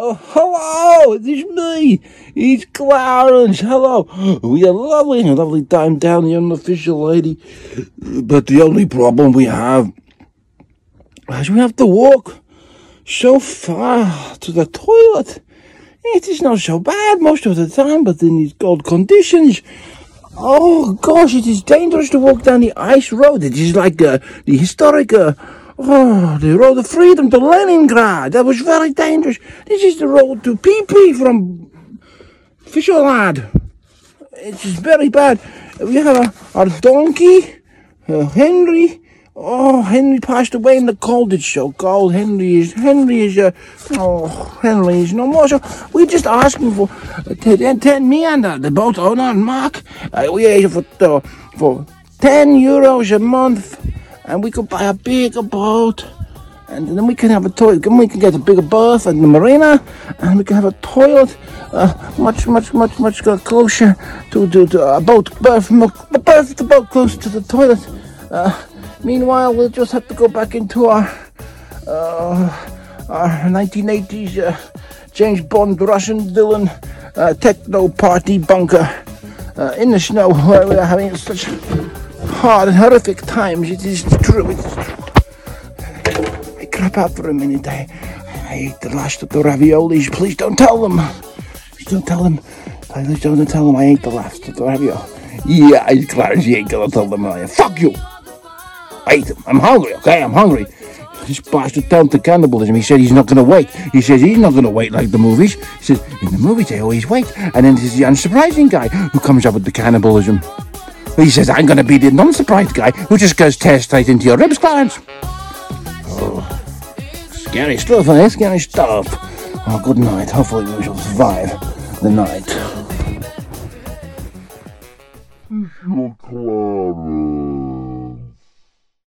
Oh, hello, it is me. It's Clarence. Hello. We had a lovely, lovely time down here on the Lady. But the only problem we have is we have to walk so far to the toilet. It is not so bad most of the time, but in these cold conditions, oh gosh, it is dangerous to walk down the ice road. It is like uh, the historic, uh, oh, the road of freedom to Leningrad. That was very dangerous. This is the road to PP from Fisherland. It is very bad. We have a, our donkey, uh, Henry. Oh, Henry passed away in the cold. It's so cold. Henry is Henry is uh, oh Henry is no more. So we just asking for uh, ten, ten me and uh, the boat owner Mark. Uh, we ask for uh, for ten euros a month, and we could buy a bigger boat. And then we can have a toilet. Then we can get a bigger berth in the marina, and we can have a toilet, uh, much, much, much, much closer to to, to a boat berth, the berth, the boat closer to the toilet. Uh, Meanwhile, we'll just have to go back into our uh, our 1980s uh, James Bond Russian villain uh, techno party bunker uh, in the snow where we are having such hard and horrific times. It is I crap out for a minute. I, I ate the last of the raviolis. Please don't tell them. Please don't tell them. Please don't tell them I ate the last of the ravioli. Yeah, Clarence, you ain't gonna tell them. I Fuck you. Wait, I'm hungry, okay? I'm hungry. This bastard turned to cannibalism. He said he's not to wait. He says he's not to wait like the movies. He says in the movies they always wait. And then there's the unsurprising guy who comes up with the cannibalism. He says I'm going to be the non-surprised guy who just goes tear straight into your ribs, Clarence. Oh, scary stuff, eh? Scary stuff. Oh, good night. Hopefully we shall survive the night. Clarence.